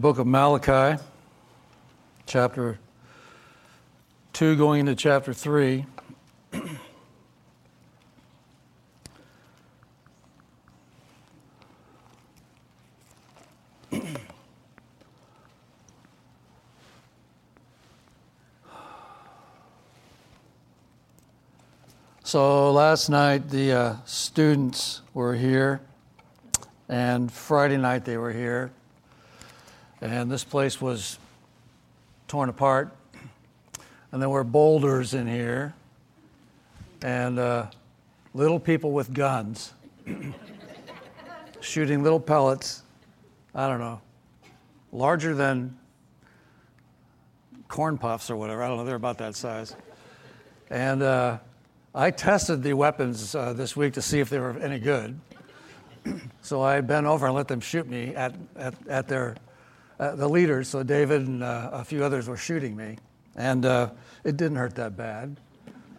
Book of Malachi, chapter 2, going into chapter 3. So last night the uh, students were here, and Friday night they were here. And this place was torn apart. And there were boulders in here, and uh, little people with guns shooting little pellets, I don't know, larger than corn puffs or whatever. I don't know, they're about that size. And uh, I tested the weapons uh, this week to see if they were any good. so I bent over and let them shoot me at, at, at their uh, the leaders, so David and uh, a few others were shooting me, and uh, it didn't hurt that bad.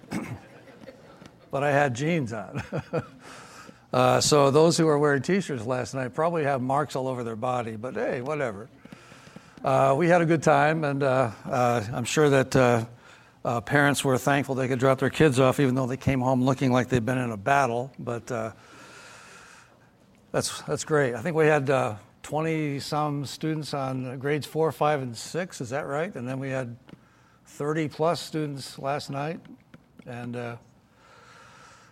but I had jeans on. Uh, so those who were wearing T-shirts last night probably have marks all over their body. But hey, whatever. Uh, we had a good time, and uh, I'm sure that parents were thankful they could drop their kids off, even though they came home looking like they'd been in a battle. But that's that's great. I think we had 20 some students on grades four, five, and six. Is that right? And then we had 30 plus students last night. And uh,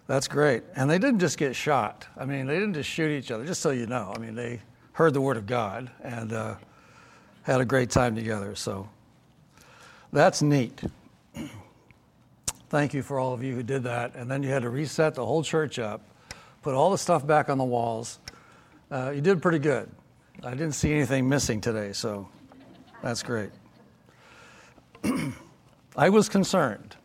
that's great. And they didn't just get shot. I mean, they didn't just shoot each other, just so you know. I mean, they heard the word of God and uh, had a great time together. So that's neat. Thank you for all of you who did that. And then you had to reset the whole church up, put all the stuff back on the walls. Uh, you did pretty good. I didn't see anything missing today, so that's great. I was concerned.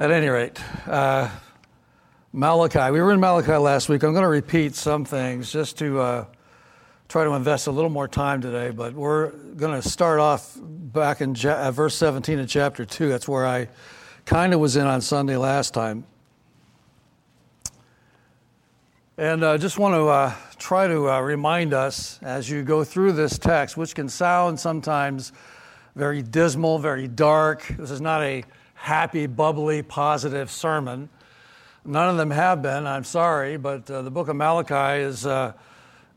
At any rate, uh, Malachi, we were in Malachi last week. I'm going to repeat some things just to uh, try to invest a little more time today, but we're going to start off back in ja- uh, verse 17 of chapter 2. That's where I kind of was in on Sunday last time. And I uh, just want to uh, try to uh, remind us as you go through this text, which can sound sometimes very dismal, very dark. This is not a happy, bubbly, positive sermon. None of them have been, I'm sorry, but uh, the book of Malachi is uh,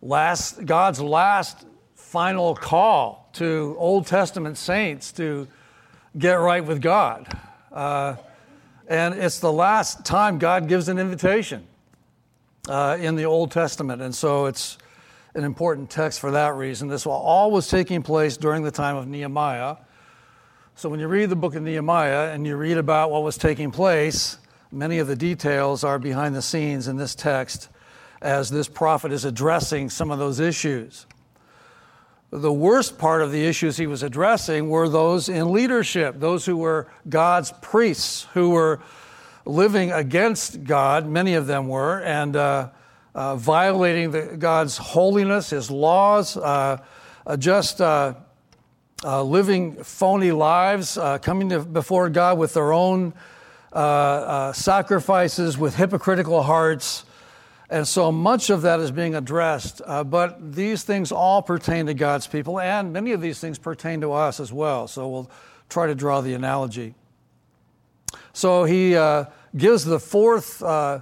last, God's last final call to Old Testament saints to get right with God. Uh, and it's the last time God gives an invitation uh, in the Old Testament. And so it's an important text for that reason. This all was taking place during the time of Nehemiah. So when you read the book of Nehemiah and you read about what was taking place, many of the details are behind the scenes in this text as this prophet is addressing some of those issues. The worst part of the issues he was addressing were those in leadership, those who were God's priests, who were living against God, many of them were, and uh, uh, violating the, God's holiness, His laws, uh, uh just uh, uh, living phony lives, coming to, before God with their own sacrifices, with hypocritical hearts. And so much of that is being addressed. but these things all pertain to God's people, and many of these things pertain to us as well. So we'll try to draw the analogy. So he uh, gives the fourth, uh,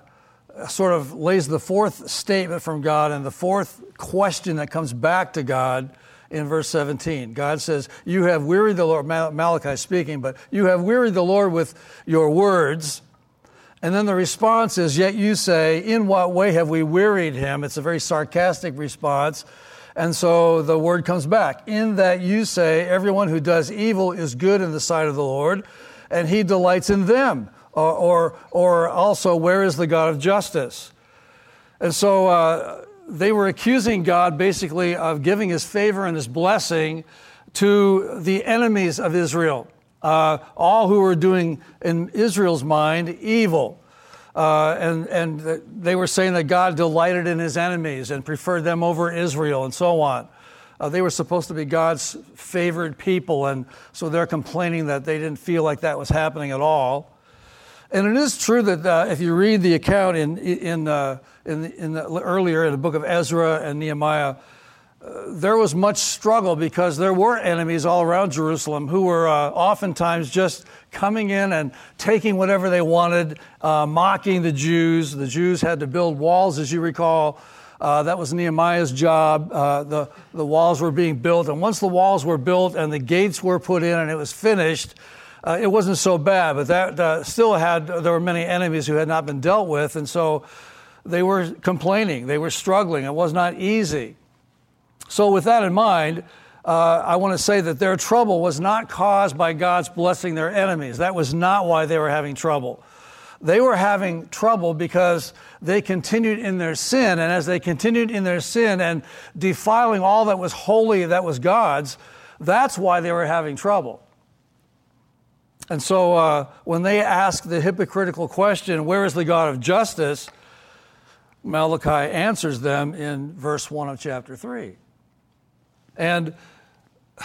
sort of lays the fourth statement from God and the fourth question that comes back to God in verse 17. God says, You have wearied the Lord, Malachi speaking, but you have wearied the Lord with your words, And then the response is, Yet you say, In what way have we wearied him? It's a very sarcastic response. And so the word comes back In that you say, Everyone who does evil is good in the sight of the Lord, and he delights in them. Or, or, or also, Where is the God of justice? And so uh, they were accusing God basically of giving his favor and his blessing to the enemies of Israel uh, all who were doing, in Israel's mind, evil. Uh, and, and they were saying that God delighted in his enemies and preferred them over Israel and so on. Uh, they were supposed to be God's favored people, and so they're complaining that they didn't feel like that was happening at all. And it is true that uh, if you read the account in, in, uh, in, in the, earlier in the book of Ezra and Nehemiah, there was much struggle because there were enemies all around Jerusalem who were uh, oftentimes just coming in and taking whatever they wanted, uh, mocking the Jews. The Jews had to build walls, as you recall. Uh, that was Nehemiah's job. Uh, the, the walls were being built, and once the walls were built and the gates were put in and it was finished, uh, it wasn't so bad. But that still had there were many enemies who had not been dealt with, and so they were complaining. They were struggling. It was not easy. So, with that in mind, uh, I want to say that their trouble was not caused by God's blessing their enemies. That was not why they were having trouble. They were having trouble because they continued in their sin. And as they continued in their sin and defiling all that was holy, that was God's, that's why they were having trouble. And so uh, when they ask the hypocritical question, Where is the God of justice? Malachi answers them in verse 1 of chapter 3. And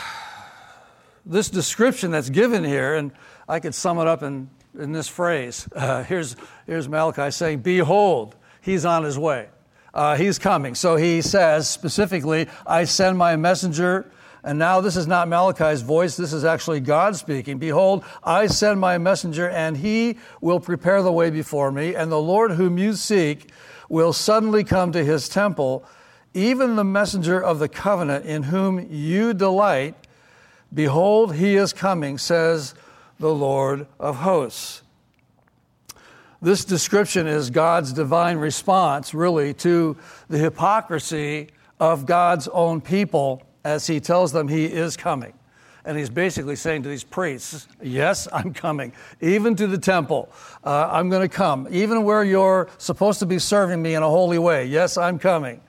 this description that's given here, and I could sum it up in, in this phrase. Uh, here's, here's Malachi saying, Behold, he's on his way. Uh, he's coming. So he says specifically, I send my messenger. And now this is not Malachi's voice, this is actually God speaking. Behold, I send my messenger, and he will prepare the way before me, and the Lord whom you seek will suddenly come to his temple even the messenger of the covenant in whom you delight, behold, he is coming, says the Lord of hosts. This description is God's divine response, really, to the hypocrisy of God's own people as he tells them he is coming. And he's basically saying to these priests, Yes, I'm coming. Even to the temple, uh, I'm going to come. Even where you're supposed to be serving me in a holy way, yes, I'm coming.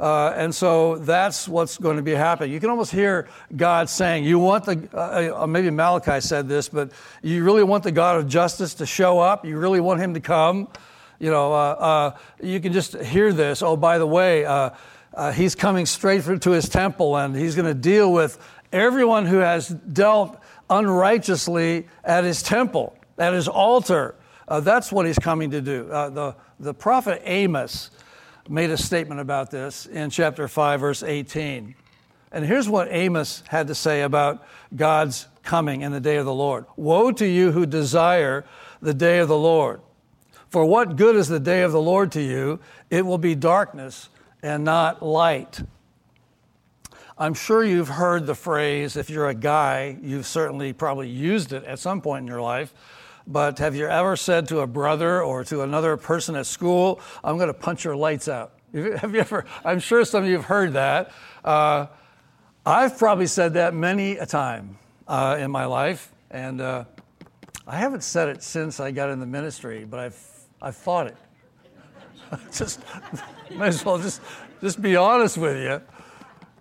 Uh, and so that's what's going to be happening. You can almost hear God saying, You want the, uh, uh, maybe Malachi said this, but you really want the God of justice to show up? You really want him to come? You know, uh, uh you can just hear this. Oh, by the way, uh, he's coming straight to his temple and he's going to deal with everyone who has dealt unrighteously at his temple, at his altar. that's what he's coming to do. the, the prophet Amos made a statement about this in chapter 5, verse 18. And here's what Amos had to say about God's coming in the day of the Lord Woe to you who desire the day of the Lord. For what good is the day of the Lord to you? It will be darkness and not light. I'm sure you've heard the phrase, if you're a guy, you've certainly probably used it at some point in your life. But have you ever said to a brother or to another person at school, I'm going to punch your lights out? Have you ever? I'm sure some of you have heard that. Uh, I've probably said that many a time uh, in my life, and uh, I haven't said it since I got in the ministry, but I've I've thought it. just might as well just just be honest with you.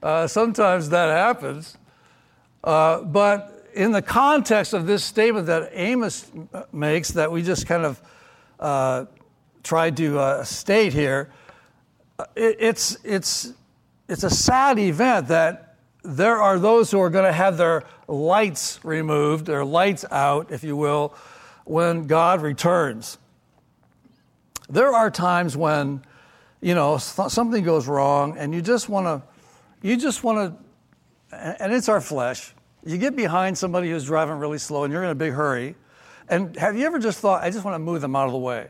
Uh, sometimes that happens, uh, but in the context of this statement that Amos makes, that we just kind of uh, tried to uh, state here, uh, it, it's, it's, it's a sad event that there are those who are going to have their lights removed, their lights out, if you will, when God returns. There are times when, you know, something goes wrong and you just want to, you just want to, and it's our flesh you get behind somebody who's driving really slow and you're in a big hurry. And have you ever just thought, I just want to move them out of the way?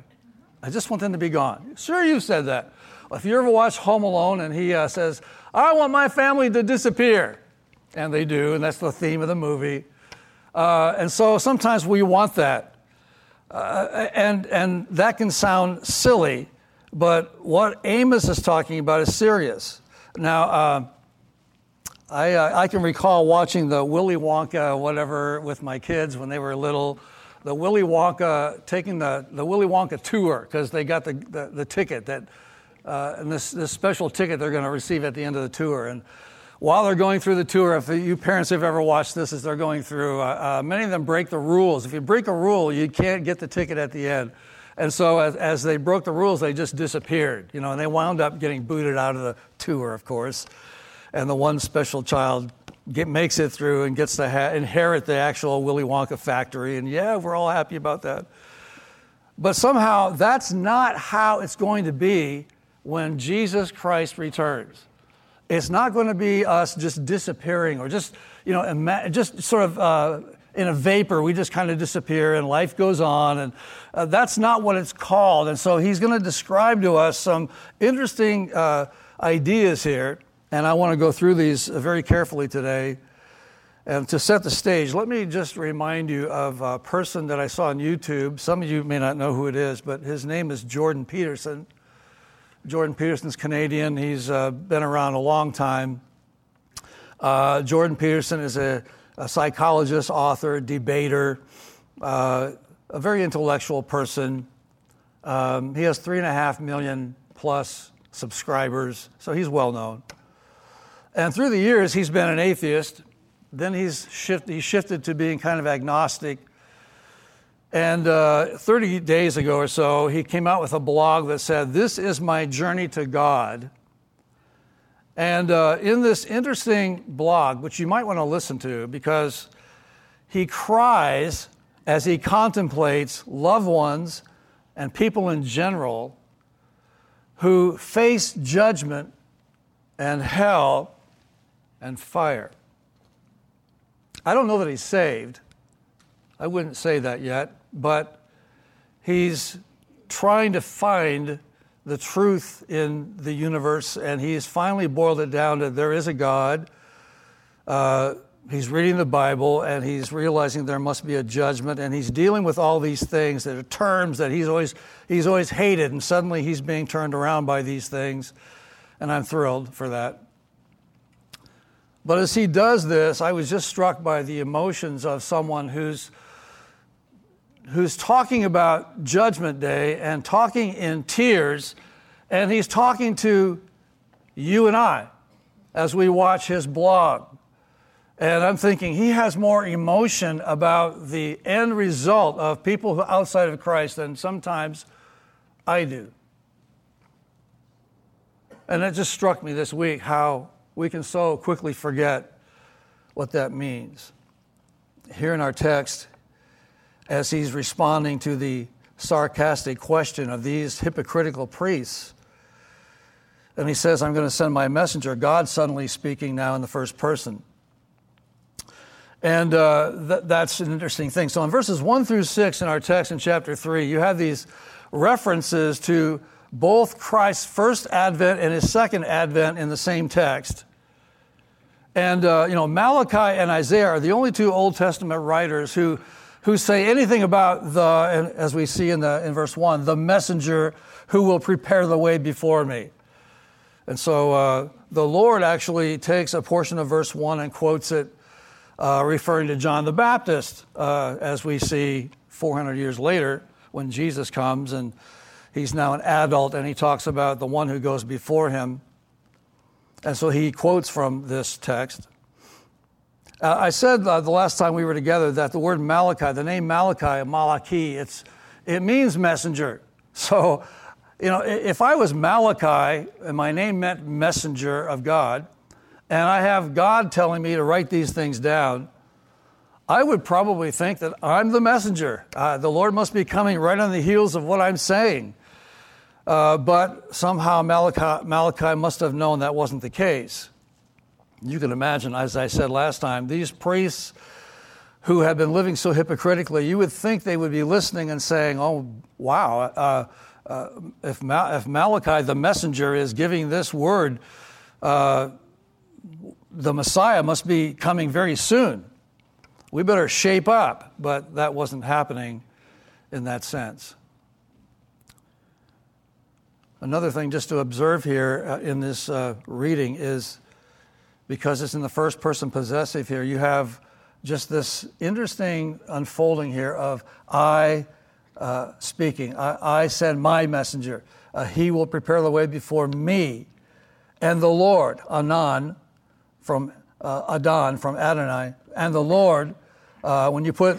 I just want them to be gone. Sure, you've said that. If you ever watch Home Alone and he uh, says, I want my family to disappear. And they do, and that's the theme of the movie. Uh, and so sometimes we want that. Uh, and, and that can sound silly, but what Amos is talking about is serious. Now, uh, I, uh, I can recall watching the Willy Wonka, whatever, with my kids when they were little. The Willy Wonka, taking the, the Willy Wonka tour, because they got the, the, the ticket that, uh, and this, this special ticket they're going to receive at the end of the tour. And while they're going through the tour, if you parents have ever watched this as they're going through, uh, uh, many of them break the rules. If you break a rule, you can't get the ticket at the end. And so as, as they broke the rules, they just disappeared, you know, and they wound up getting booted out of the tour, of course and the one special child get, makes it through and gets to ha- inherit the actual Willy Wonka factory. And yeah, we're all happy about that. But somehow that's not how it's going to be when Jesus Christ returns. It's not going to be us just disappearing or just, you know, ima- just sort of uh, in a vapor. We just kind of disappear and life goes on. And uh, that's not what it's called. And so he's going to describe to us some interesting uh, ideas here and I want to go through these very carefully today. And to set the stage, let me just remind you of a person that I saw on YouTube. Some of you may not know who it is, but his name is Jordan Peterson. Jordan Peterson's Canadian. He's uh, been around a long time. Uh, Jordan Peterson is a, a psychologist, author, debater, uh, a very intellectual person. Um, he has three and a half million plus subscribers, so he's well known. And through the years, he's been an atheist. Then he's shift, he shifted to being kind of agnostic. And uh, 30 days ago or so, he came out with a blog that said, This is my journey to God. And uh, in this interesting blog, which you might want to listen to because he cries as he contemplates loved ones and people in general who face judgment and hell and fire. I don't know that he's saved. I wouldn't say that yet, but he's trying to find the truth in the universe, and he's finally boiled it down to there is a God. Uh, he's reading the Bible, and he's realizing there must be a judgment, and he's dealing with all these things that are terms that he's always he's always hated, and suddenly he's being turned around by these things, and I'm thrilled for that. But as he does this, I was just struck by the emotions of someone who's, who's talking about Judgment Day and talking in tears, and he's talking to you and I as we watch his blog. And I'm thinking he has more emotion about the end result of people outside of Christ than sometimes I do. And it just struck me this week how we can so quickly forget what that means. Here in our text, as he's responding to the sarcastic question of these hypocritical priests, and he says, I'm going to send my messenger, God suddenly speaking now in the first person. And uh, th- that's an interesting thing. So in verses 1 through 6 in our text in chapter 3, you have these references to both Christ's first advent and his second advent in the same text. And, uh, you know, Malachi and Isaiah are the only two Old Testament writers who, who say anything about the, as we see in, the, in verse 1, the messenger who will prepare the way before me. And so uh, the Lord actually takes a portion of verse 1 and quotes it, uh, referring to John the Baptist, uh, as we see 400 years later when Jesus comes and he's now an adult and he talks about the one who goes before him. And so he quotes from this text. Uh, I said uh, the last time we were together that the word Malachi, the name Malachi, Malachi, it's, it means messenger. So, you know, if I was Malachi and my name meant messenger of God, and I have God telling me to write these things down, I would probably think that I'm the messenger. Uh, the Lord must be coming right on the heels of what I'm saying. Uh, but somehow Malachi, Malachi must have known that wasn't the case. You can imagine, as I said last time, these priests who had been living so hypocritically, you would think they would be listening and saying, Oh, wow, uh, uh, if, Ma- if, Malachi, the messenger, is giving this word, uh, the Messiah must be coming very soon. We better shape up. But that wasn't happening in that sense. Another thing just to observe here uh, in this uh, reading is because it's in the first person possessive here, you have just this interesting unfolding here of I uh, speaking. I, I, send my messenger. Uh, he will prepare the way before me. And the Lord, Anan, from uh, Adon, from Adonai, and the Lord, uh, when you put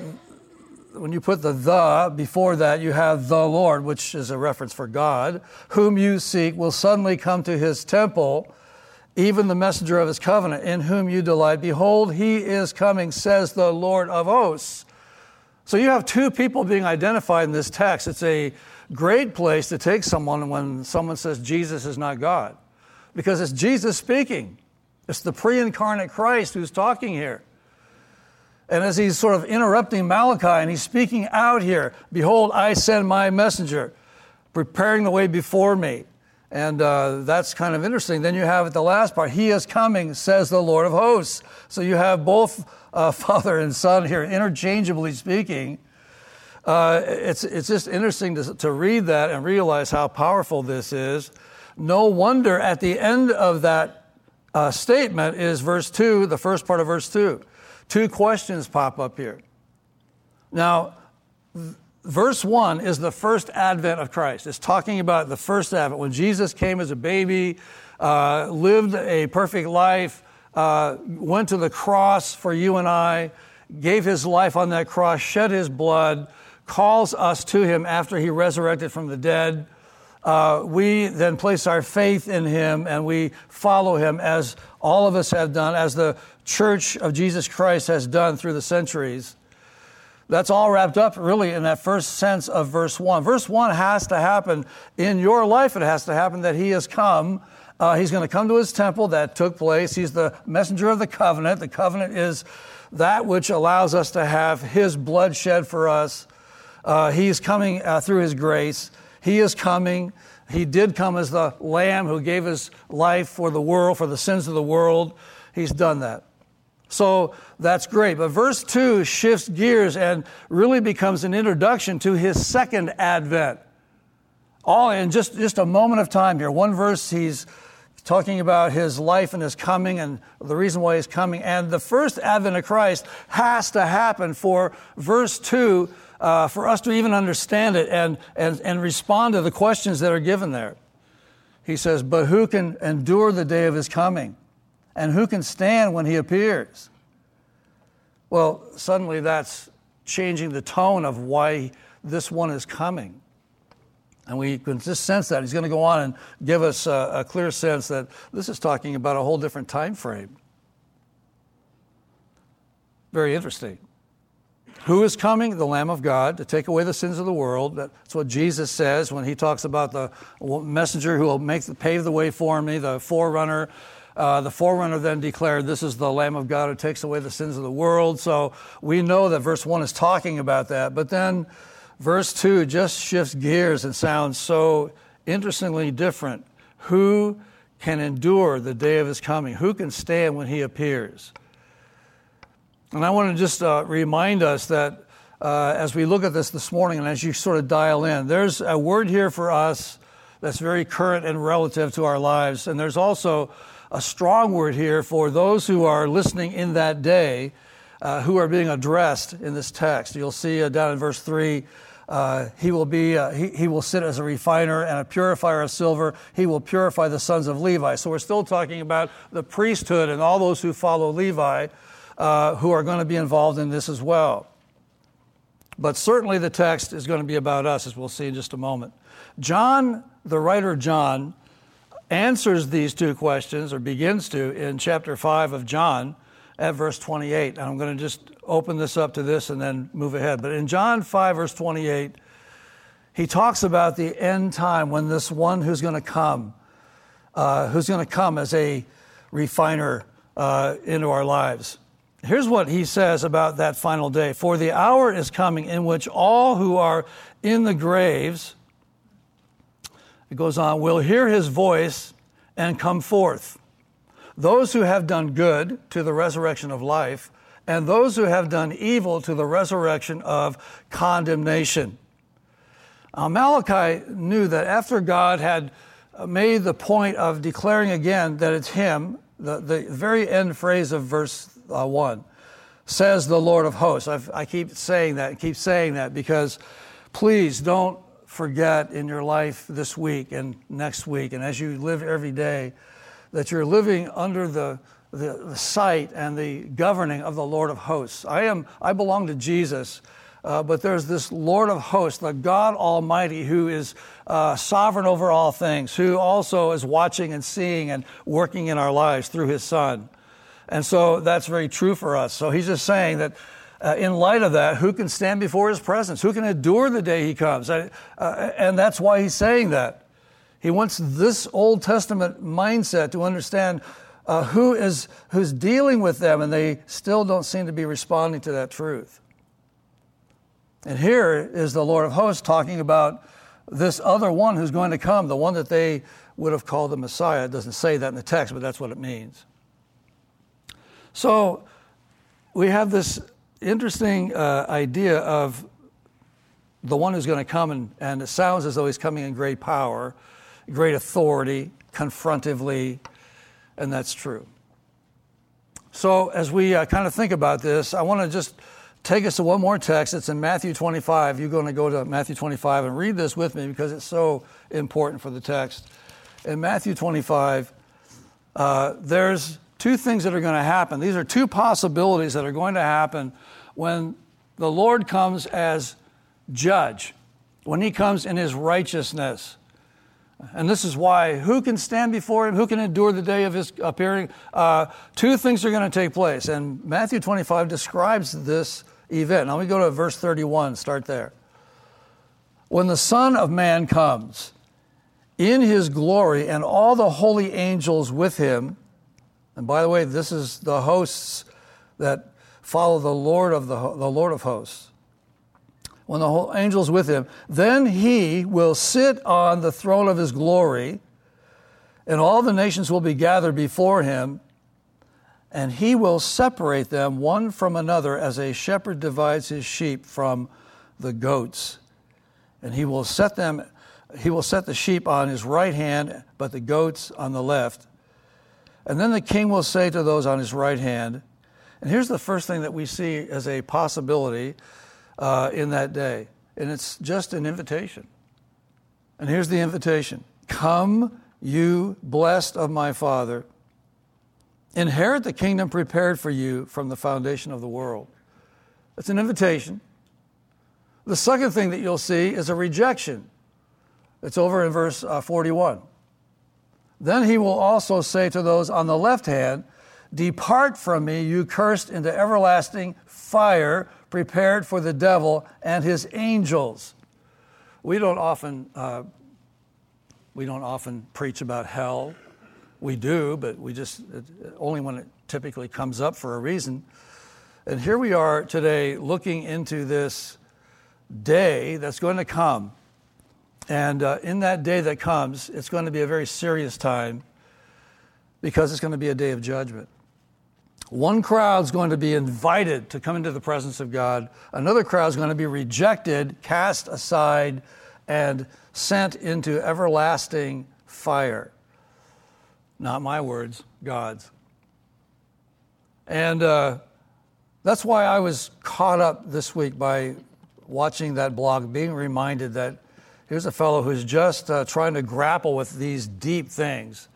when you put the the before that, you have the Lord, which is a reference for God, whom you seek will suddenly come to his temple, even the messenger of his covenant, in whom you delight. Behold, he is coming, says the Lord of hosts. So you have two people being identified in this text. It's a great place to take someone when someone says Jesus is not God, because it's Jesus speaking. It's the pre incarnate Christ who's talking here. And as he's sort of interrupting Malachi and he's speaking out here, behold, I send my messenger, preparing the way before me. And uh, that's kind of interesting. Then you have at the last part, He is coming, says the Lord of hosts. So you have both uh, Father and Son here interchangeably speaking. Uh, it's, it's just interesting to, to read that and realize how powerful this is. No wonder at the end of that uh, statement is verse 2, the first part of verse 2. Two questions pop up here. Now, verse 1 is the first advent of Christ. It's talking about the first advent, when Jesus came as a baby, uh, lived a perfect life, uh, went to the cross for you and I, gave his life on that cross, shed his blood, calls us to him after he resurrected from the dead. Uh, we then place our faith in him and we follow him as all of us have done, as the church of Jesus Christ has done through the centuries. That's all wrapped up really in that first sense of verse 1. Verse 1 has to happen in your life, it has to happen that He has come. Uh, he's going to come to His temple that took place. He's the messenger of the covenant. The covenant is that which allows us to have His blood shed for us. Uh, he's coming uh, through His grace. He is coming. He did come as the Lamb who gave His life for the world, for the sins of the world. He's done that. So that's great. But verse 2 shifts gears and really becomes an introduction to his second advent. All in just, just a moment of time here. One verse, he's talking about his life and his coming and the reason why he's coming. And the first advent of Christ has to happen for verse 2 uh, for us to even understand it and, and, and respond to the questions that are given there. He says, But who can endure the day of his coming? And who can stand when he appears? Well, suddenly that's changing the tone of why this one is coming. And we can just sense that. He's going to go on and give us a, a clear sense that this is talking about a whole different time frame. Very interesting. Who is coming? The Lamb of God to take away the sins of the world. That's what Jesus says when he talks about the messenger who will make the, pave the way for me, the forerunner uh, the forerunner then declared, This is the Lamb of God who takes away the sins of the world. So we know that verse 1 is talking about that. But then verse 2 just shifts gears and sounds so interestingly different. Who can endure the day of his coming? Who can stand when he appears? And I want to just uh, remind us that uh, as we look at this this morning and as you sort of dial in, there's a word here for us that's very current and relative to our lives. And there's also a strong word here for those who are listening in that day uh, who are being addressed in this text. You'll see uh, down in verse 3. Uh, he will be uh, he, he will sit as a refiner and a purifier of silver he will purify the sons of levi so we're still talking about the priesthood and all those who follow levi uh, who are going to be involved in this as well but certainly the text is going to be about us as we'll see in just a moment john the writer john answers these two questions, or begins to, in chapter 5 of John at verse 28. And I'm going to just open this up to this and then move ahead. But in John 5, verse 28, he talks about the end time when this one who's going to come, uh, who's going to come as a refiner uh, into our lives. Here's what he says about that final day For the hour is coming in which all who are in the graves, it goes on, will hear his voice and come forth. Those who have done good to the resurrection of life, and those who have done evil to the resurrection of condemnation. Malachi knew that after God had made the point of declaring again that it's Him, the, the very end phrase of verse uh, 1 says the Lord of hosts. I've, i keep saying that, keep saying that because please don't forget in your life this week and next week, and as you live every day, that you're living under the, the, the sight and the governing of the Lord of hosts. I, am, I belong to Jesus. Uh, but there's this Lord of hosts, the God Almighty, who is uh, sovereign over all things, who also is watching and seeing and working in our lives through his Son. And so that's very true for us. So he's just saying that uh, in light of that, who can stand before his presence? Who can endure the day he comes? Uh, and that's why he's saying that. He wants this Old Testament mindset to understand uh, who is who's dealing with them, and they still don't seem to be responding to that truth. And here is the Lord of hosts talking about this other one who's going to come, the one that they would have called the Messiah. It doesn't say that in the text, but that's what it means. So we have this interesting uh, idea of the one who's going to come, and, and it sounds as though he's coming in great power, great authority, confrontively, and that's true. So as we uh, kind of think about this, I want to just take us to one more text. It's in Matthew 25. You're going to go to Matthew 25 and read this with me because it's so important for the text. In Matthew 25, uh, there's two things that are going to happen. These are two possibilities that are going to happen when the Lord comes as judge, when he comes in his righteousness. And this is why who can stand before him? Who can endure the day of his appearing? Uh, two things are going to take place. And Matthew 25 describes this event. Now we go to verse 31, start there. When the Son of Man comes in his glory and all the holy angels with him, and by the way, this is the hosts that follow the Lord of the, the Lord of hosts. When the whole angels with him, then he will sit on the throne of his glory, and all the nations will be gathered before him and he will separate them one from another as a shepherd divides his sheep from the goats. And he will set them he will set the sheep on his right hand, but the goats on the left. And then the king will say to those on his right hand, and here's the first thing that we see as a possibility uh, in that day, and it's just an invitation. And here's the invitation Come, you blessed of my Father Inherit the kingdom prepared for you from the foundation of the world. It's an invitation. The second thing that you'll see is a rejection. It's over in verse uh, 41. Then he will also say to those on the left hand, Depart from me, you cursed, into everlasting fire prepared for the devil and his angels. We don't often, uh, we don't often preach about hell we do, but we just, only when it typically comes up for a reason. And here we are today looking into this day that's going to come. And uh, in that day that comes, it's going to be a very serious time because it's going to be a day of judgment. One crowd's going to be invited to come into the presence of God. Another crowd's going to be rejected, cast aside, and sent into everlasting fire. Not my words, God's. And uh, that's why I was caught up this week by watching that blog, being reminded that here's a fellow who's just uh, trying to grapple with these deep things.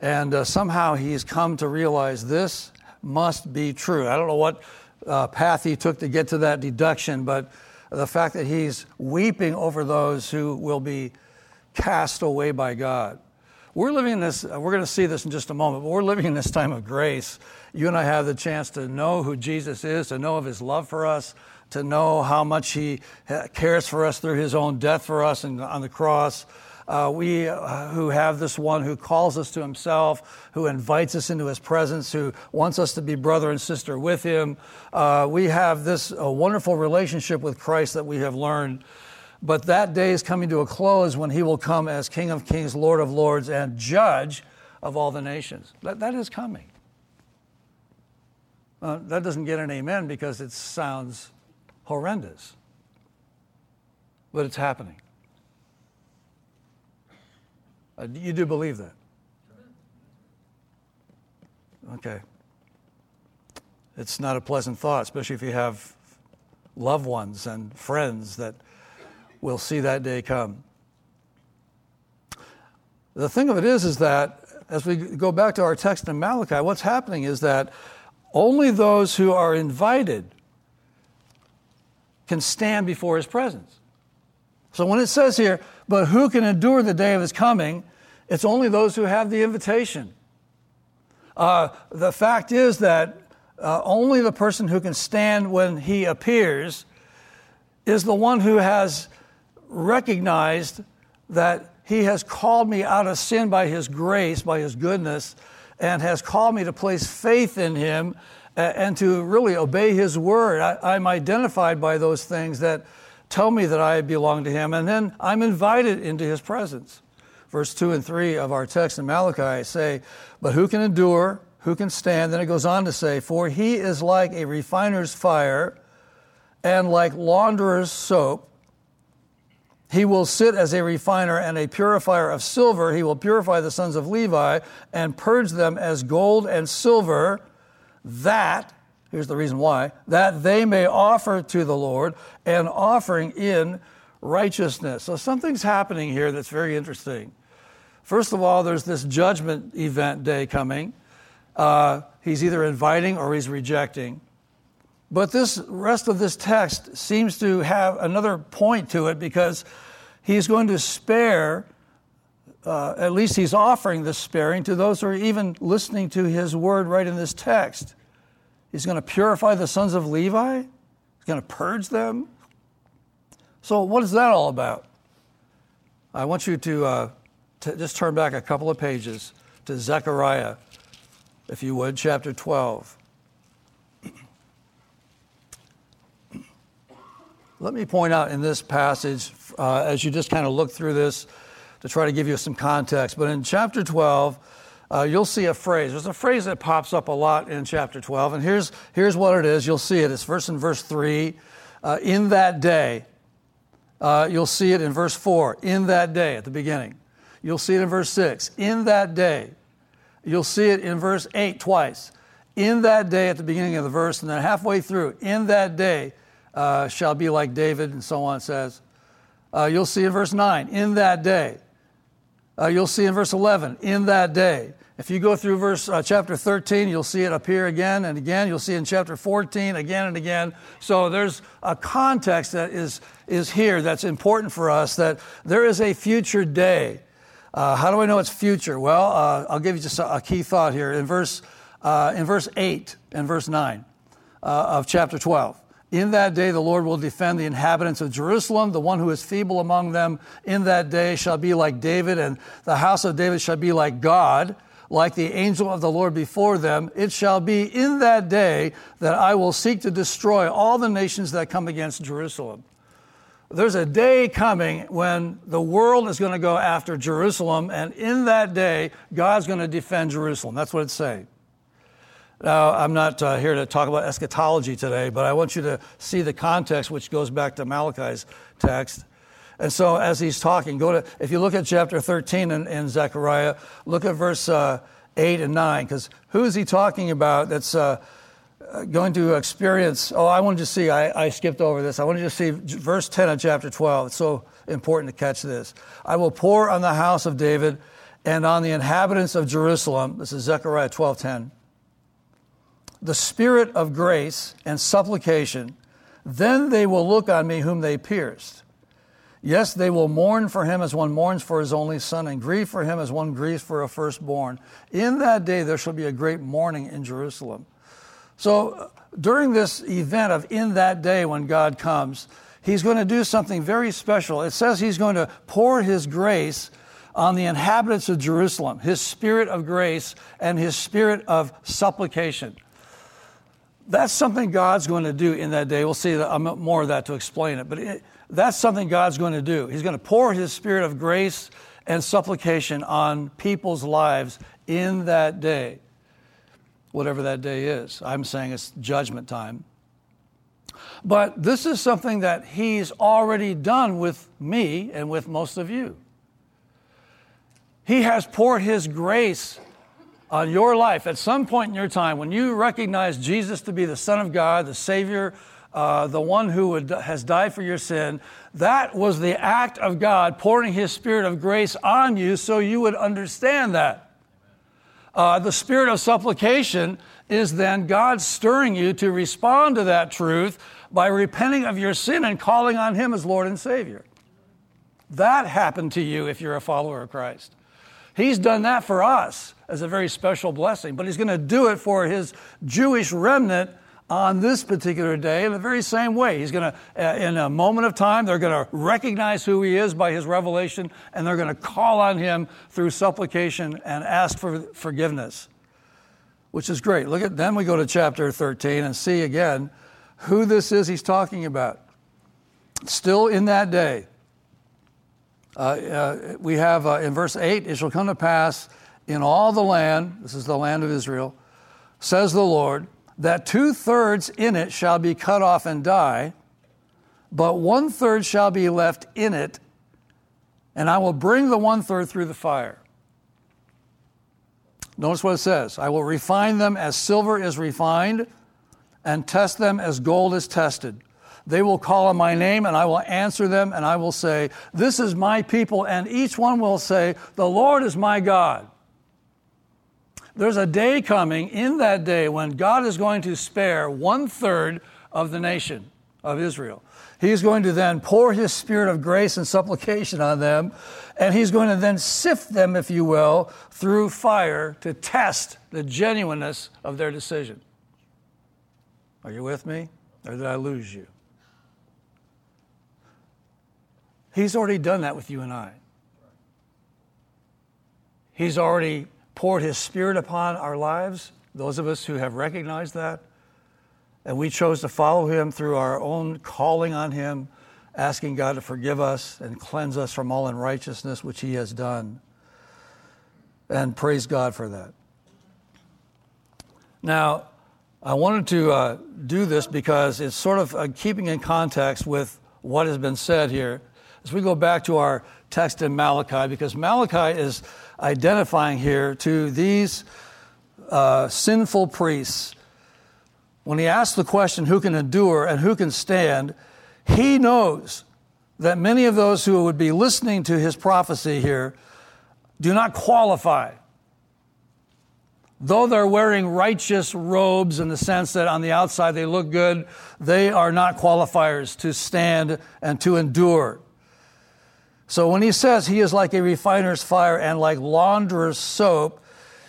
And uh, somehow he's come to realize this must be true. I don't know what uh, path he took to get to that deduction, but the fact that he's weeping over those who will be cast away by God. We're living in this, we're going to see this in just a moment, but we're living in this time of grace. You and I have the chance to know who Jesus is, to know of his love for us, to know how much he cares for us through his own death for us and on the cross. Uh, we uh, who have this one who calls us to himself, who invites us into his presence, who wants us to be brother and sister with him. Uh, we have this wonderful relationship with Christ that we have learned but that day is coming to a close when he will come as King of Kings, Lord of Lords, and Judge of all the nations. That, that is coming. Uh, that doesn't get an amen because it sounds horrendous. but it's happening. Uh, you do believe that? Okay. It's not a pleasant thought, especially if you have loved ones and friends that will see that day come. The thing of it is, is that as we go back to our text in Malachi, what's happening is that only those who are invited can stand before his presence. So when it says here, but who can endure the day of his coming, it's only those who have the invitation. Uh, the fact is that uh, only the person who can stand when he appears is the one who has recognized that he has called me out of sin by his grace, by his goodness, and has called me to place faith in him and to really obey his word. I, am identified by those things that tell me that I belong to him, and then I'm invited into his presence. Verse 2 and 3 of our text in Malachi say, But who can endure? Who can stand? Then it goes on to say, For he is like a refiner's fire and like launderer's soap. He will sit as a refiner and a purifier of silver. He will purify the sons of Levi and purge them as gold and silver, that, here's the reason why, that they may offer to the Lord an offering in righteousness. So something's happening here that's very interesting. First of all, there's this judgment event day coming. Uh, he's either inviting or he's rejecting. But this rest of this text seems to have another point to it because he's going to spare, uh, at least he's offering the sparing to those who are even listening to his word right in this text. He's going to purify the sons of Levi, he's going to purge them. So, what is that all about? I want you to, uh, to just turn back a couple of pages to Zechariah, if you would, chapter 12. Let me point out in this passage, uh, as you just kind of look through this to try to give you some context, but in chapter 12, uh, you'll see a phrase. There's a phrase that pops up a lot in chapter 12, and here's, here's what it is. You'll see it. It's verse in verse 3. Uh, in that day, uh, you'll see it in verse 4. In that day, at the beginning. You'll see it in verse 6. In that day. You'll see it in verse 8 twice. In that day, at the beginning of the verse, and then halfway through. In that day, uh, shall be like David, and so on, says. Uh, you'll see in verse 9, in that day. Uh, you'll see in verse 11, in that day. If you go through verse uh, chapter 13, you'll see it appear again and again. You'll see in chapter 14 again and again. So there's a context that is, is here that's important for us that there is a future day. Uh, how do I know it's future? Well, uh, I'll give you just a, a, key thought here. In verse, uh, in verse 8 and verse 9 uh, of chapter 12, in that day, the Lord will defend the inhabitants of Jerusalem. The one who is feeble among them in that day shall be like David, and the house of David shall be like God, like the angel of the Lord before them. It shall be in that day that I will seek to destroy all the nations that come against Jerusalem. There's a day coming when the world is going to go after Jerusalem, and in that day, God's going to defend Jerusalem. That's what it's saying. Now, I'm not uh, here to talk about eschatology today, but I want you to see the context, which goes back to Malachi's text. And so, as he's talking, go to, if you look at chapter 13 in, in Zechariah, look at verse uh, 8 and 9, because who is he talking about that's uh, going to experience? Oh, I wanted to see, I, I skipped over this. I wanted to see verse 10 of chapter 12. It's so important to catch this. I will pour on the house of David and on the inhabitants of Jerusalem. This is Zechariah 12 10 the spirit of grace and supplication, then they will look on me whom they pierced. Yes, they will mourn for him as one mourns for his only son, and grieve for him as one grieves for a firstborn. In that day there shall be a great mourning in Jerusalem. So, during this event of in that day when God comes, he's going to do something very special. It says he's going to pour his grace on the inhabitants of Jerusalem, his spirit of grace and his spirit of supplication that's something God's going to do in that day. We'll see uh, more of that to explain it, but it, that's something God's going to do. He's going to pour His Spirit of grace and supplication on people's lives in that day, whatever that day is. I'm saying it's judgment time. But this is something that He's already done with me and with most of you. He has poured His grace on your life at some point in your time when you recognize Jesus to be the Son of God, the Savior, uh, the one who would, has died for your sin. That was the act of God pouring His Spirit of grace on you so you would understand that. Uh, the Spirit of supplication is then God stirring you to respond to that truth by repenting of your sin and calling on Him as Lord and Savior. That happened to you if you're a follower of Christ. He's done that for us as a very special blessing, but He's going to do it for His Jewish remnant on this particular day in the very same way. He's going to, uh, in a moment of time, they're going to recognize who He is by His revelation, and they're going to call on Him through supplication and ask for forgiveness, which is great. Look at then we go to chapter 13 and see again who this is He's talking about. Still in that day, uh, uh, we have uh, in verse 8, it shall come to pass in all the land, this is the land of Israel, says the Lord, that two thirds in it shall be cut off and die, but one third shall be left in it, and I will bring the one third through the fire. Notice what it says I will refine them as silver is refined, and test them as gold is tested. They will call on my name, and I will answer them, and I will say, This is my people, and each one will say, The Lord is my God. There's a day coming in that day when God is going to spare one third of the nation of Israel. He's going to then pour his spirit of grace and supplication on them, and he's going to then sift them, if you will, through fire to test the genuineness of their decision. Are you with me? Or did I lose you? He's already done that with you and I. He's already poured His Spirit upon our lives, those of us who have recognized that. And we chose to follow Him through our own calling on Him, asking God to forgive us and cleanse us from all unrighteousness, which He has done. And praise God for that. Now, I wanted to uh, do this because it's sort of uh, keeping in context with what has been said here. As we go back to our text in Malachi, because Malachi is identifying here to these uh, sinful priests. When he asks the question, who can endure and who can stand, he knows that many of those who would be listening to his prophecy here do not qualify. Though they're wearing righteous robes in the sense that on the outside they look good, they are not qualifiers to stand and to endure. So when he says he is like a refiner's fire and like launderer's soap,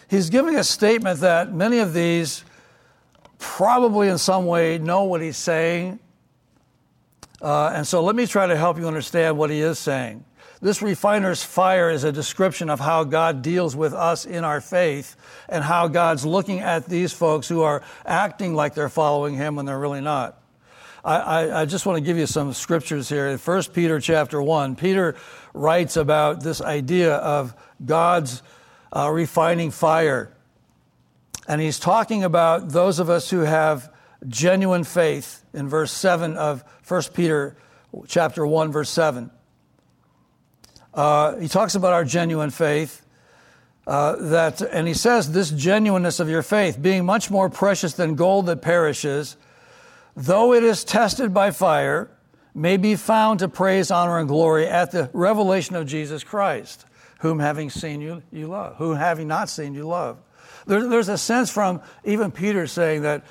he's giving a statement that many of these probably in some way know what he's saying. Uh, and so let me try to help you understand what he is saying. This refiner's fire is a description of how God deals with us in our faith and how God's looking at these folks who are acting like they're following him when they're really not. I, I, just want to give you some scriptures here. In 1 Peter chapter 1, Peter writes about this idea of God's uh, refining fire. And he's talking about those of us who have genuine faith in verse 7 of 1 Peter chapter 1, verse 7. Uh, he talks about our genuine faith. Uh, that, and he says, This genuineness of your faith, being much more precious than gold that perishes, though it is tested by fire, may be found to praise, honor, and glory at the revelation of Jesus Christ, whom having seen you, you love, whom having not seen you love. There, there's a sense from even Peter saying that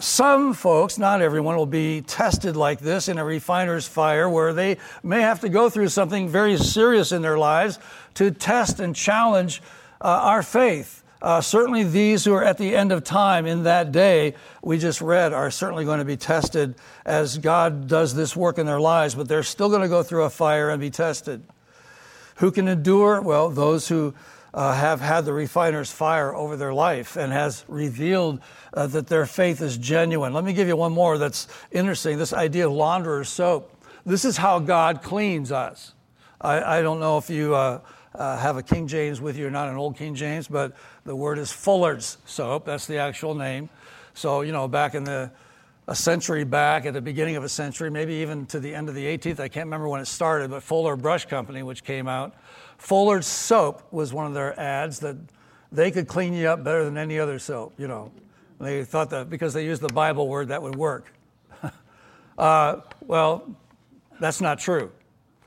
some folks, not everyone, will be tested like this in a refiner's fire where they may have to go through something very serious in their lives to test and challenge uh, our faith. Uh, certainly, these who are at the end of time in that day, we just read, are certainly going to be tested as God does this work in their lives, but they're still going to go through a fire and be tested. Who can endure? Well, those who uh, have had the refiner's fire over their life and has revealed uh, that their faith is genuine. Let me give you one more that's interesting this idea of launderer's soap. This is how God cleans us. I, I don't know if you uh, have a King James with you not, an old King James, but the word is Fuller's soap. That's the actual name. So, you know, back in the a century back, at the beginning of a century, maybe even to the end of the 18th. I can't remember when it started, but Fuller Brush Company, which came out, Fuller's soap was one of their ads that they could clean you up better than any other soap, you know. They thought that because they used the Bible word, that would work. uh, well, that's not true.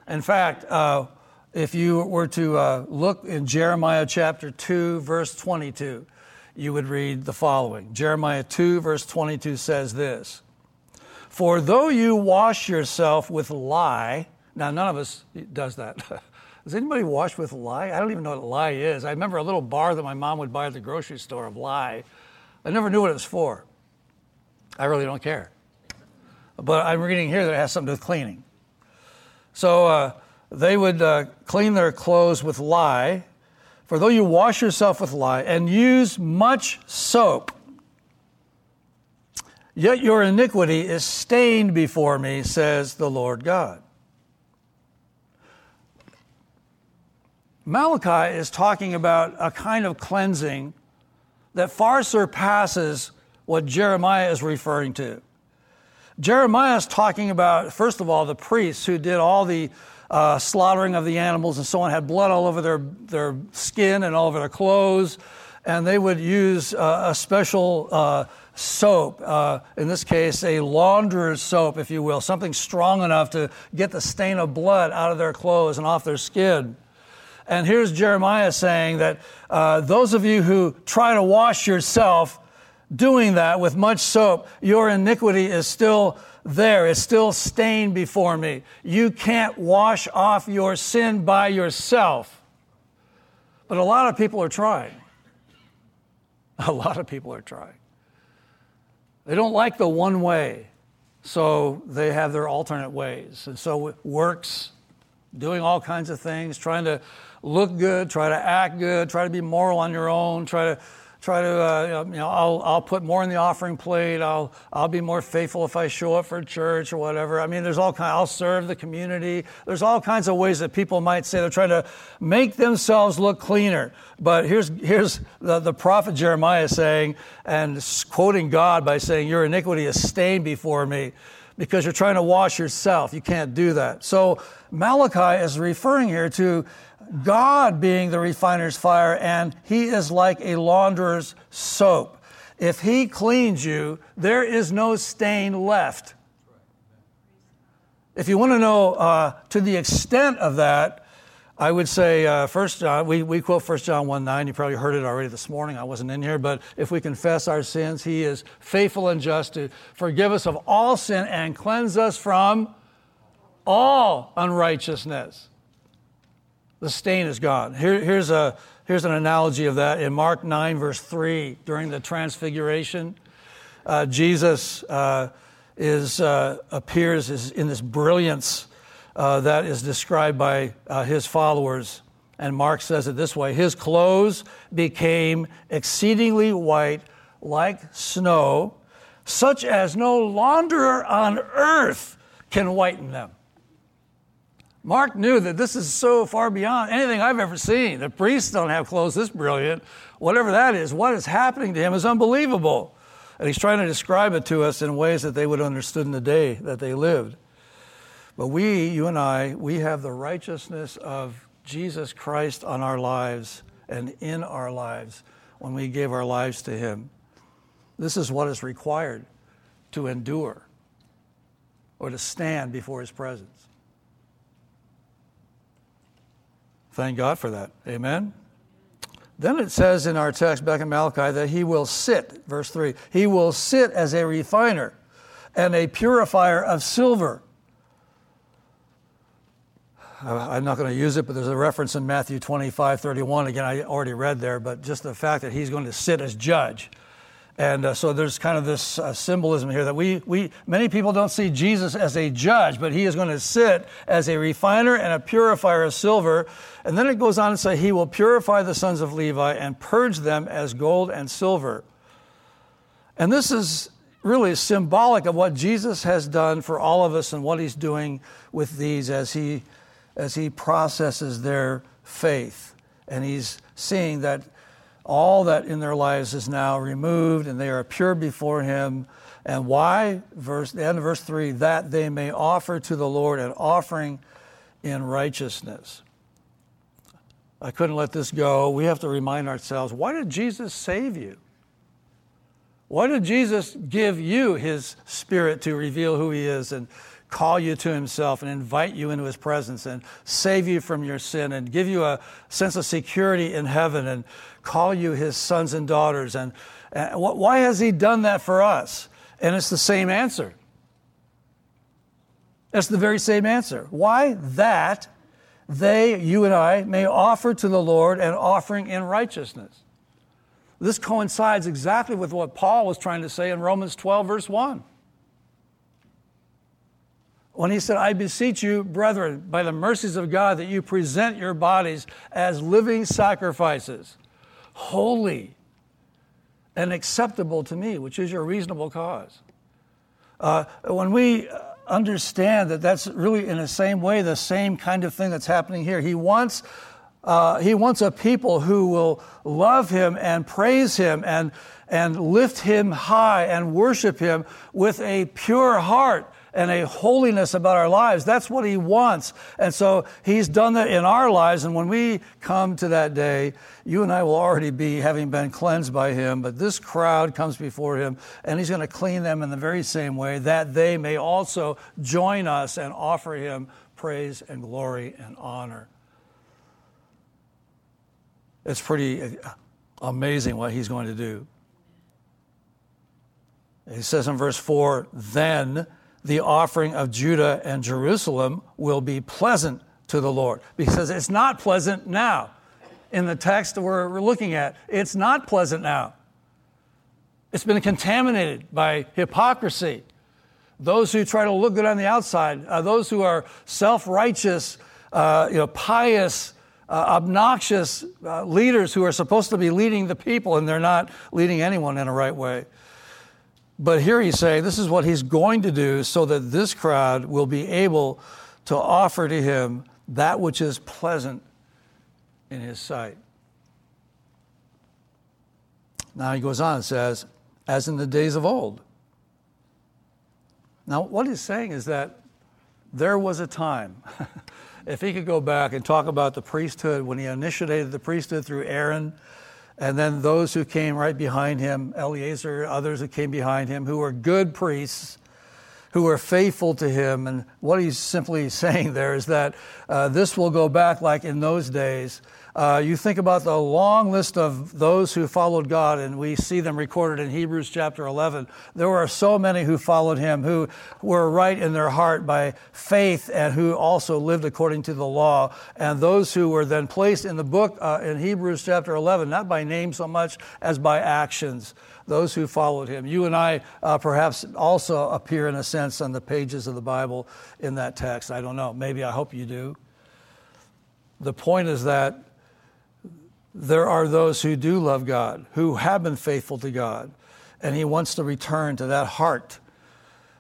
In fact, uh, if you were to uh, look in Jeremiah chapter 2, verse 22, you would read the following Jeremiah 2, verse 22 says this For though you wash yourself with lye, now none of us does that. Does anybody wash with lye? I don't even know what lye is. I remember a little bar that my mom would buy at the grocery store of lye. I never knew what it was for. I really don't care. But I'm reading here that it has something to do with cleaning. So uh, they would uh, clean their clothes with lye. For though you wash yourself with lye and use much soap, yet your iniquity is stained before me, says the Lord God. Malachi is talking about a kind of cleansing that far surpasses what Jeremiah is referring to. Jeremiah is talking about, first of all, the priests who did all the uh, slaughtering of the animals and so on, had blood all over their, their skin and all over their clothes, and they would use uh, a special uh, soap, uh, in this case, a launderer's soap, if you will, something strong enough to get the stain of blood out of their clothes and off their skin. And here's Jeremiah saying that uh, those of you who try to wash yourself doing that with much soap, your iniquity is still there. It's still stained before me. You can't wash off your sin by yourself. But a lot of people are trying. A lot of people are trying. They don't like the one way, so they have their alternate ways. And so works, doing all kinds of things, trying to look good, try to act good, try to be moral on your own, try to try to uh, you know I'll I'll put more in the offering plate. I'll I'll be more faithful if I show up for church or whatever. I mean, there's all kind. I'll serve the community. There's all kinds of ways that people might say they're trying to make themselves look cleaner. But here's here's the, the prophet Jeremiah saying and quoting God by saying, "Your iniquity is stained before me." Because you're trying to wash yourself. You can't do that. So Malachi is referring here to God being the refiner's fire, and He is like a launderer's soap. If He cleans you, there is no stain left. If you want to know uh, to the extent of that, I would say uh, First John. We, we quote First John one nine. You probably heard it already this morning. I wasn't in here, but if we confess our sins, He is faithful and just to forgive us of all sin and cleanse us from all unrighteousness the stain is gone. Here, here's, a, here's an analogy of that in Mark 9, verse 3, during the transfiguration. Uh, Jesus uh, is, uh, appears in this brilliance uh, that is described by uh, his followers. And Mark says it this way His clothes became exceedingly white like snow, such as no launderer on earth can whiten them. Mark knew that this is so far beyond anything I've ever seen. The priests don't have clothes this brilliant. Whatever that is, what is happening to him is unbelievable. And he's trying to describe it to us in ways that they would have understood in the day that they lived. But we, you and I, we have the righteousness of Jesus Christ on our lives and in our lives when we give our lives to him. This is what is required to endure or to stand before his presence. Thank God for that. Amen. Then it says in our text back in Malachi that he will sit, verse 3, he will sit as a refiner and a purifier of silver. I'm not going to use it, but there's a reference in Matthew 25, 31. Again, I already read there, but just the fact that he's going to sit as judge. And uh, so there's kind of this uh, symbolism here that we, we, many people don't see Jesus as a judge, but he is going to sit as a refiner and a purifier of silver. And then it goes on to say, He will purify the sons of Levi and purge them as gold and silver. And this is really symbolic of what Jesus has done for all of us and what he's doing with these as he, as he processes their faith. And he's seeing that all that in their lives is now removed and they are pure before him And why? Verse the end of verse three, that they may offer to the Lord an offering in righteousness. I couldn't let this go. We have to remind ourselves why did Jesus save you? Why did Jesus give you his spirit to reveal who he is and call you to himself and invite you into his presence and save you from your sin and give you a sense of security in heaven and call you his sons and daughters? And, and why has he done that for us? And it's the same answer. That's the very same answer. Why? That they, you and I, may offer to the Lord an offering in righteousness. This coincides exactly with what Paul was trying to say in Romans 12, verse 1. When he said, I beseech you, brethren, by the mercies of God, that you present your bodies as living sacrifices, holy and acceptable to me, which is your reasonable cause. Uh, when we understand that that's really in the same way the same kind of thing that's happening here, he wants uh, he wants a people who will love him and praise him and, and lift him high and worship him with a pure heart and a holiness about our lives. That's what he wants. And so he's done that in our lives. And when we come to that day, you and I will already be having been cleansed by him. But this crowd comes before him and he's going to clean them in the very same way that they may also join us and offer him praise and glory and honor. It's pretty uh, amazing what he's going to do. He says in verse 4 Then the offering of Judah and Jerusalem will be pleasant to the Lord. Because it's not pleasant now. In the text we're looking at, it's not pleasant now. It's been contaminated by hypocrisy. Those who try to look good on the outside, uh, those who are self righteous, uh, you know, pious, uh, obnoxious uh, leaders who are supposed to be leading the people and they're not leading anyone in a right way. But here he's saying this is what he's going to do so that this crowd will be able to offer to him that which is pleasant in his sight. Now he goes on and says, as in the days of old. Now, what he's saying is that there was a time, if he could go back and talk about the priesthood, when he initiated the priesthood through Aaron and then those who came right behind him, Eleazar, others who came behind him, who were good priests, who were faithful to him. And what he's simply saying there is that uh, this will go back like in those days uh, you think about the long list of those who followed God, and we see them recorded in Hebrews chapter 11. There were so many who followed him, who were right in their heart by faith, and who also lived according to the law. And those who were then placed in the book uh, in Hebrews chapter 11, not by name so much as by actions those who followed him. You and I uh, perhaps also appear, in a sense, on the pages of the Bible in that text. I don't know. Maybe I hope you do. The point is that there are those who do love God, who have been faithful to God, and He wants to return to that heart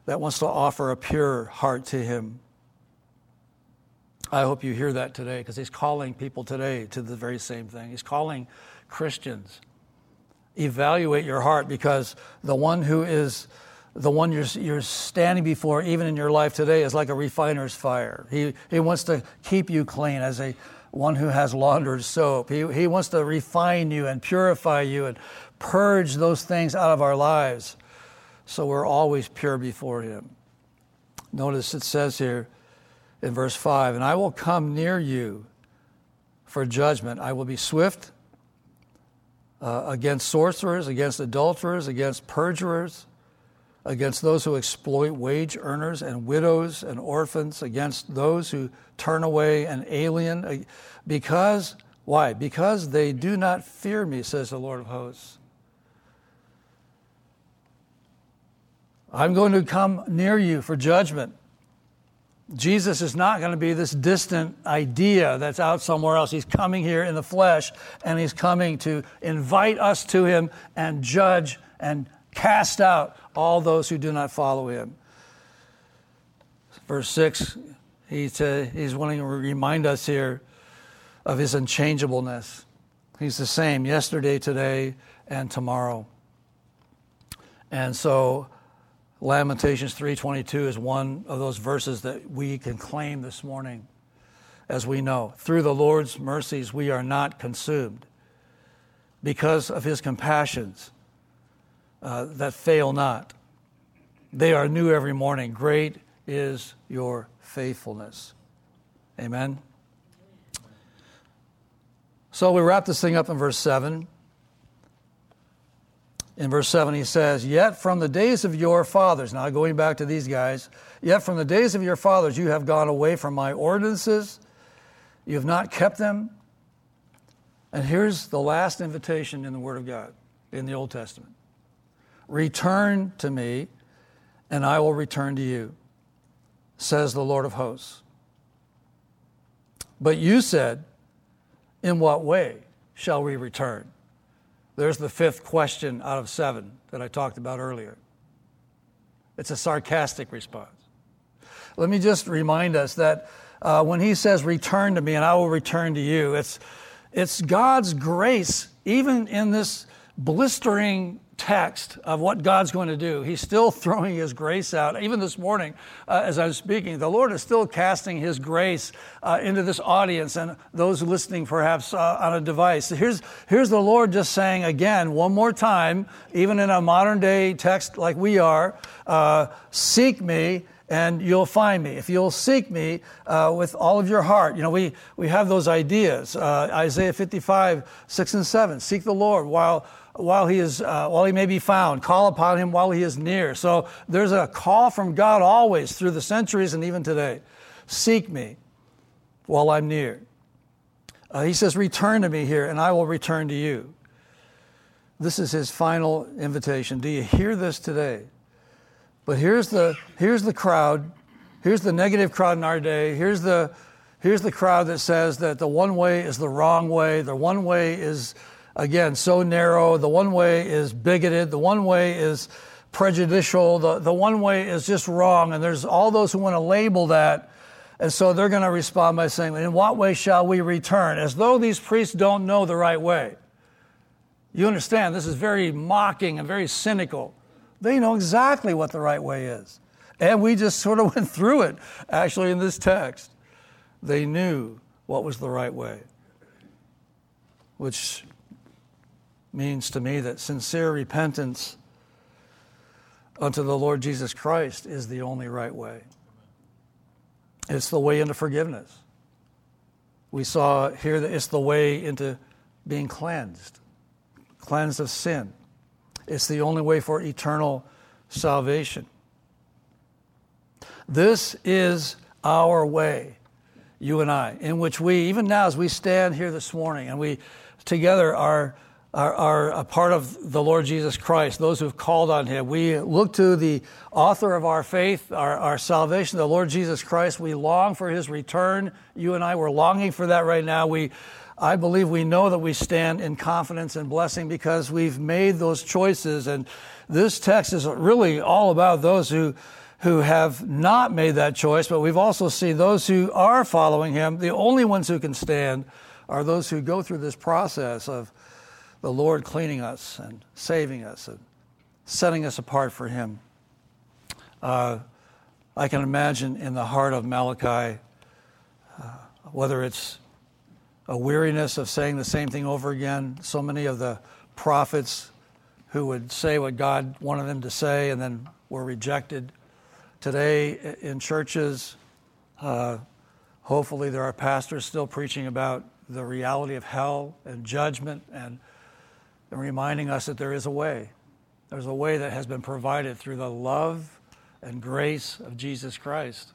that wants to offer a pure heart to Him. I hope you hear that today because He's calling people today to the very same thing. He's calling Christians. Evaluate your heart because the one who is the one you're, you're standing before, even in your life today, is like a refiner's fire. He, he wants to keep you clean as a one who has laundered soap. He, he wants to refine you and purify you and purge those things out of our lives so we're always pure before Him. Notice it says here in verse 5 And I will come near you for judgment. I will be swift uh, against sorcerers, against adulterers, against perjurers against those who exploit wage earners and widows and orphans, against those who turn away an alien. Uh, because, why? Because they do not fear me, says the Lord of hosts. I'm going to come near you for judgment. Jesus is not going to be this distant idea that's out somewhere else. He's coming here in the flesh, and he's coming to invite us to him and judge and cast out all those who do not follow him. Verse 6, he's, he's wanting to remind us here of his unchangeableness. He's the same yesterday, today, and tomorrow. And so Lamentations 3:22 is one of those verses that we can claim this morning as we know. Through the Lord's mercies we are not consumed because of his compassions uh, that fail not. They are new every morning. Great is your faithfulness. Amen. So we wrap this thing up in verse 7. In verse 7, he says, Yet from the days of your fathers, now going back to these guys, yet from the days of your fathers you have gone away from my ordinances, you have not kept them. And here's the last invitation in the Word of God in the Old Testament Return to me, and I will return to you, says the Lord of hosts. But you said, In what way shall we return? There's the fifth question out of seven that I talked about earlier. It's a sarcastic response. Let me just remind us that uh, when he says, Return to me and I will return to you, it's, it's God's grace, even in this blistering text of what God's going to do. He's still throwing His grace out. Even this morning, uh, as I was speaking, the Lord is still casting His grace uh, into this audience and those listening perhaps uh, on a device. Here's, here's the Lord just saying again, one more time, even in a modern day text like we are, uh, seek me and you'll find me. If you'll seek me uh, with all of your heart, you know, we, we have those ideas. Uh, Isaiah 55, 6 and 7. Seek the Lord while while he is uh, while he may be found call upon him while he is near. So there's a call from god always through the centuries and even today. Seek me while i'm near. Uh, he says return to me here and i will return to you. This is his final invitation. Do you hear this today? But here's the here's the crowd. Here's the negative crowd in our day. Here's the here's the crowd that says that the one way is the wrong way. The one way is again, so narrow. The one way is bigoted, the one way is prejudicial, the, the one way is just wrong. And there's all those who want to label that. And so they're going to respond by saying, In what way shall we return? As though these priests don't know the right way. You understand, this is very mocking and very cynical. They know exactly what the right way is. And we just sort of went through it, actually, in this text. They knew what was the right way, which means to me that sincere repentance unto the Lord Jesus Christ is the only right way. It's the way into forgiveness. We saw here that it's the way into being cleansed, cleansed of sin. It's the only way for eternal salvation. This is our way, you and I, in which we, even now as we stand here this morning and we together are are, are, a part of the Lord Jesus Christ, those who've called on him. We look to the author of our faith, our, our salvation, the Lord Jesus Christ. We long for his return. You and I, we're longing for that right now. We, I believe we know that we stand in confidence and blessing because we've made those choices. And this text is really all about those who, who have not made that choice, but we've also seen those who are following him. The only ones who can stand are those who go through this process of the Lord cleaning us and saving us and setting us apart for Him. Uh, I can imagine in the heart of Malachi, uh, whether it's a weariness of saying the same thing over again, so many of the prophets who would say what God wanted them to say and then were rejected. Today in churches, uh, hopefully there are pastors still preaching about the reality of hell and judgment and and reminding us that there is a way. There's a way that has been provided through the love and grace of Jesus Christ.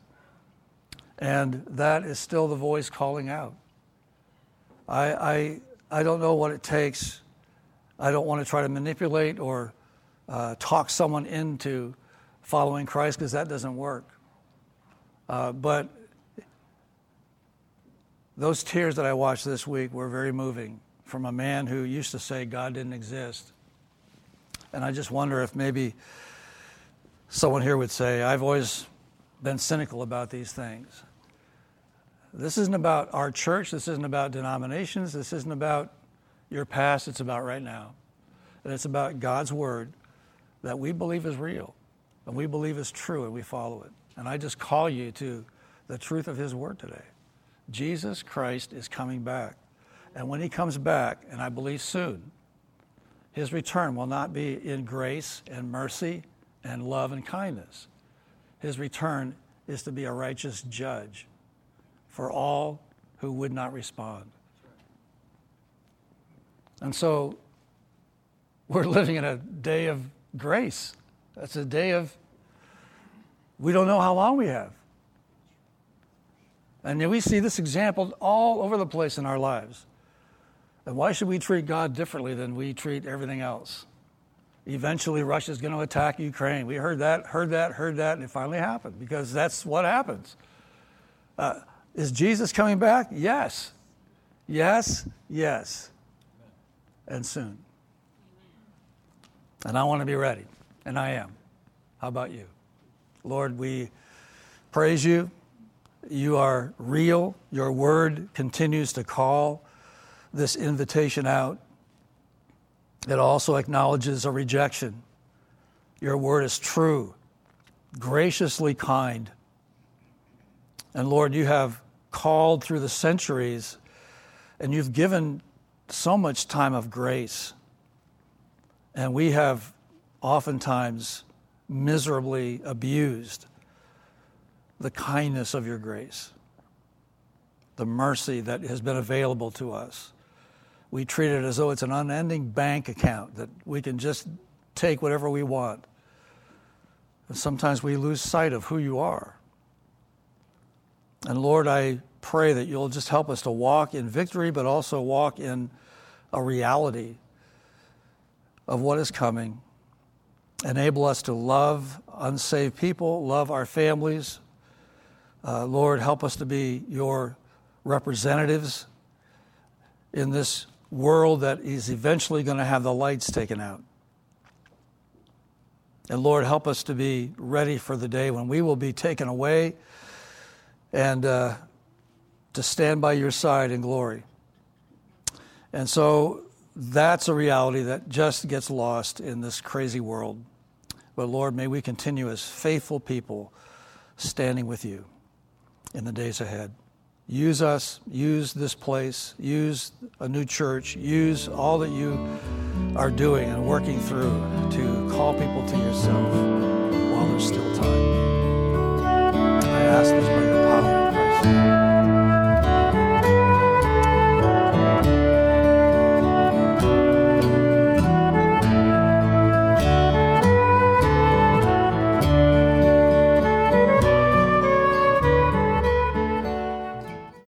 And that is still the voice calling out. I, I, I don't know what it takes. I don't want to try to manipulate or uh, talk someone into following Christ because that doesn't work. Uh, but those tears that I watched this week were very moving from a man who used to say God didn't exist. And I just wonder if maybe someone here would say, I've always been cynical about these things. This isn't about our church. This isn't about denominations. This isn't about your past. It's about right now. And it's about God's word that we believe is real. and we believe is true and we follow it. And I just call you to the truth of His Word today. Jesus Christ is coming back. And when He comes back, and I believe soon, His return will not be in grace and mercy and love and kindness. His return is to be a righteous judge for all who would not respond. And so we're living in a day of grace. That's a day of, we don't know how long we have. And we see this example all over the place in our lives. And why should we treat God differently than we treat everything else? Eventually, Russia's going to attack Ukraine. We heard that, heard that, heard that, and it finally happened because that's what happens. Uh, is Jesus coming back? Yes. Yes, yes. And soon. And I want to be ready, and I am. How about you? Lord, we praise you. You are real. Your word continues to call this invitation out. It also acknowledges a rejection. Your word is true, graciously kind. And Lord, you have called through the centuries, and you've given so much time of grace. And we have oftentimes miserably abused the kindness of your grace, the mercy that has been available to us. We treat it as though it's an unending bank account that we can just take whatever we want. And sometimes we lose sight of who you are. And Lord, I pray that you'll just help us to walk in victory, but also walk in a reality of what is coming. Enable us to love unsaved people, love our families. Uh, Lord, help us to be your representatives in this world that is eventually going to have the lights taken out. And Lord, help us to be ready for the day when we will be taken away and uh, to stand by your side in glory. And so that's a reality that just gets lost in this crazy world. But Lord, may we continue as faithful people standing with you in the days ahead. Use us, use this place, use a new church, use all that you are doing and working through to call people to yourself while there's still time. I ask this by your power, Christ.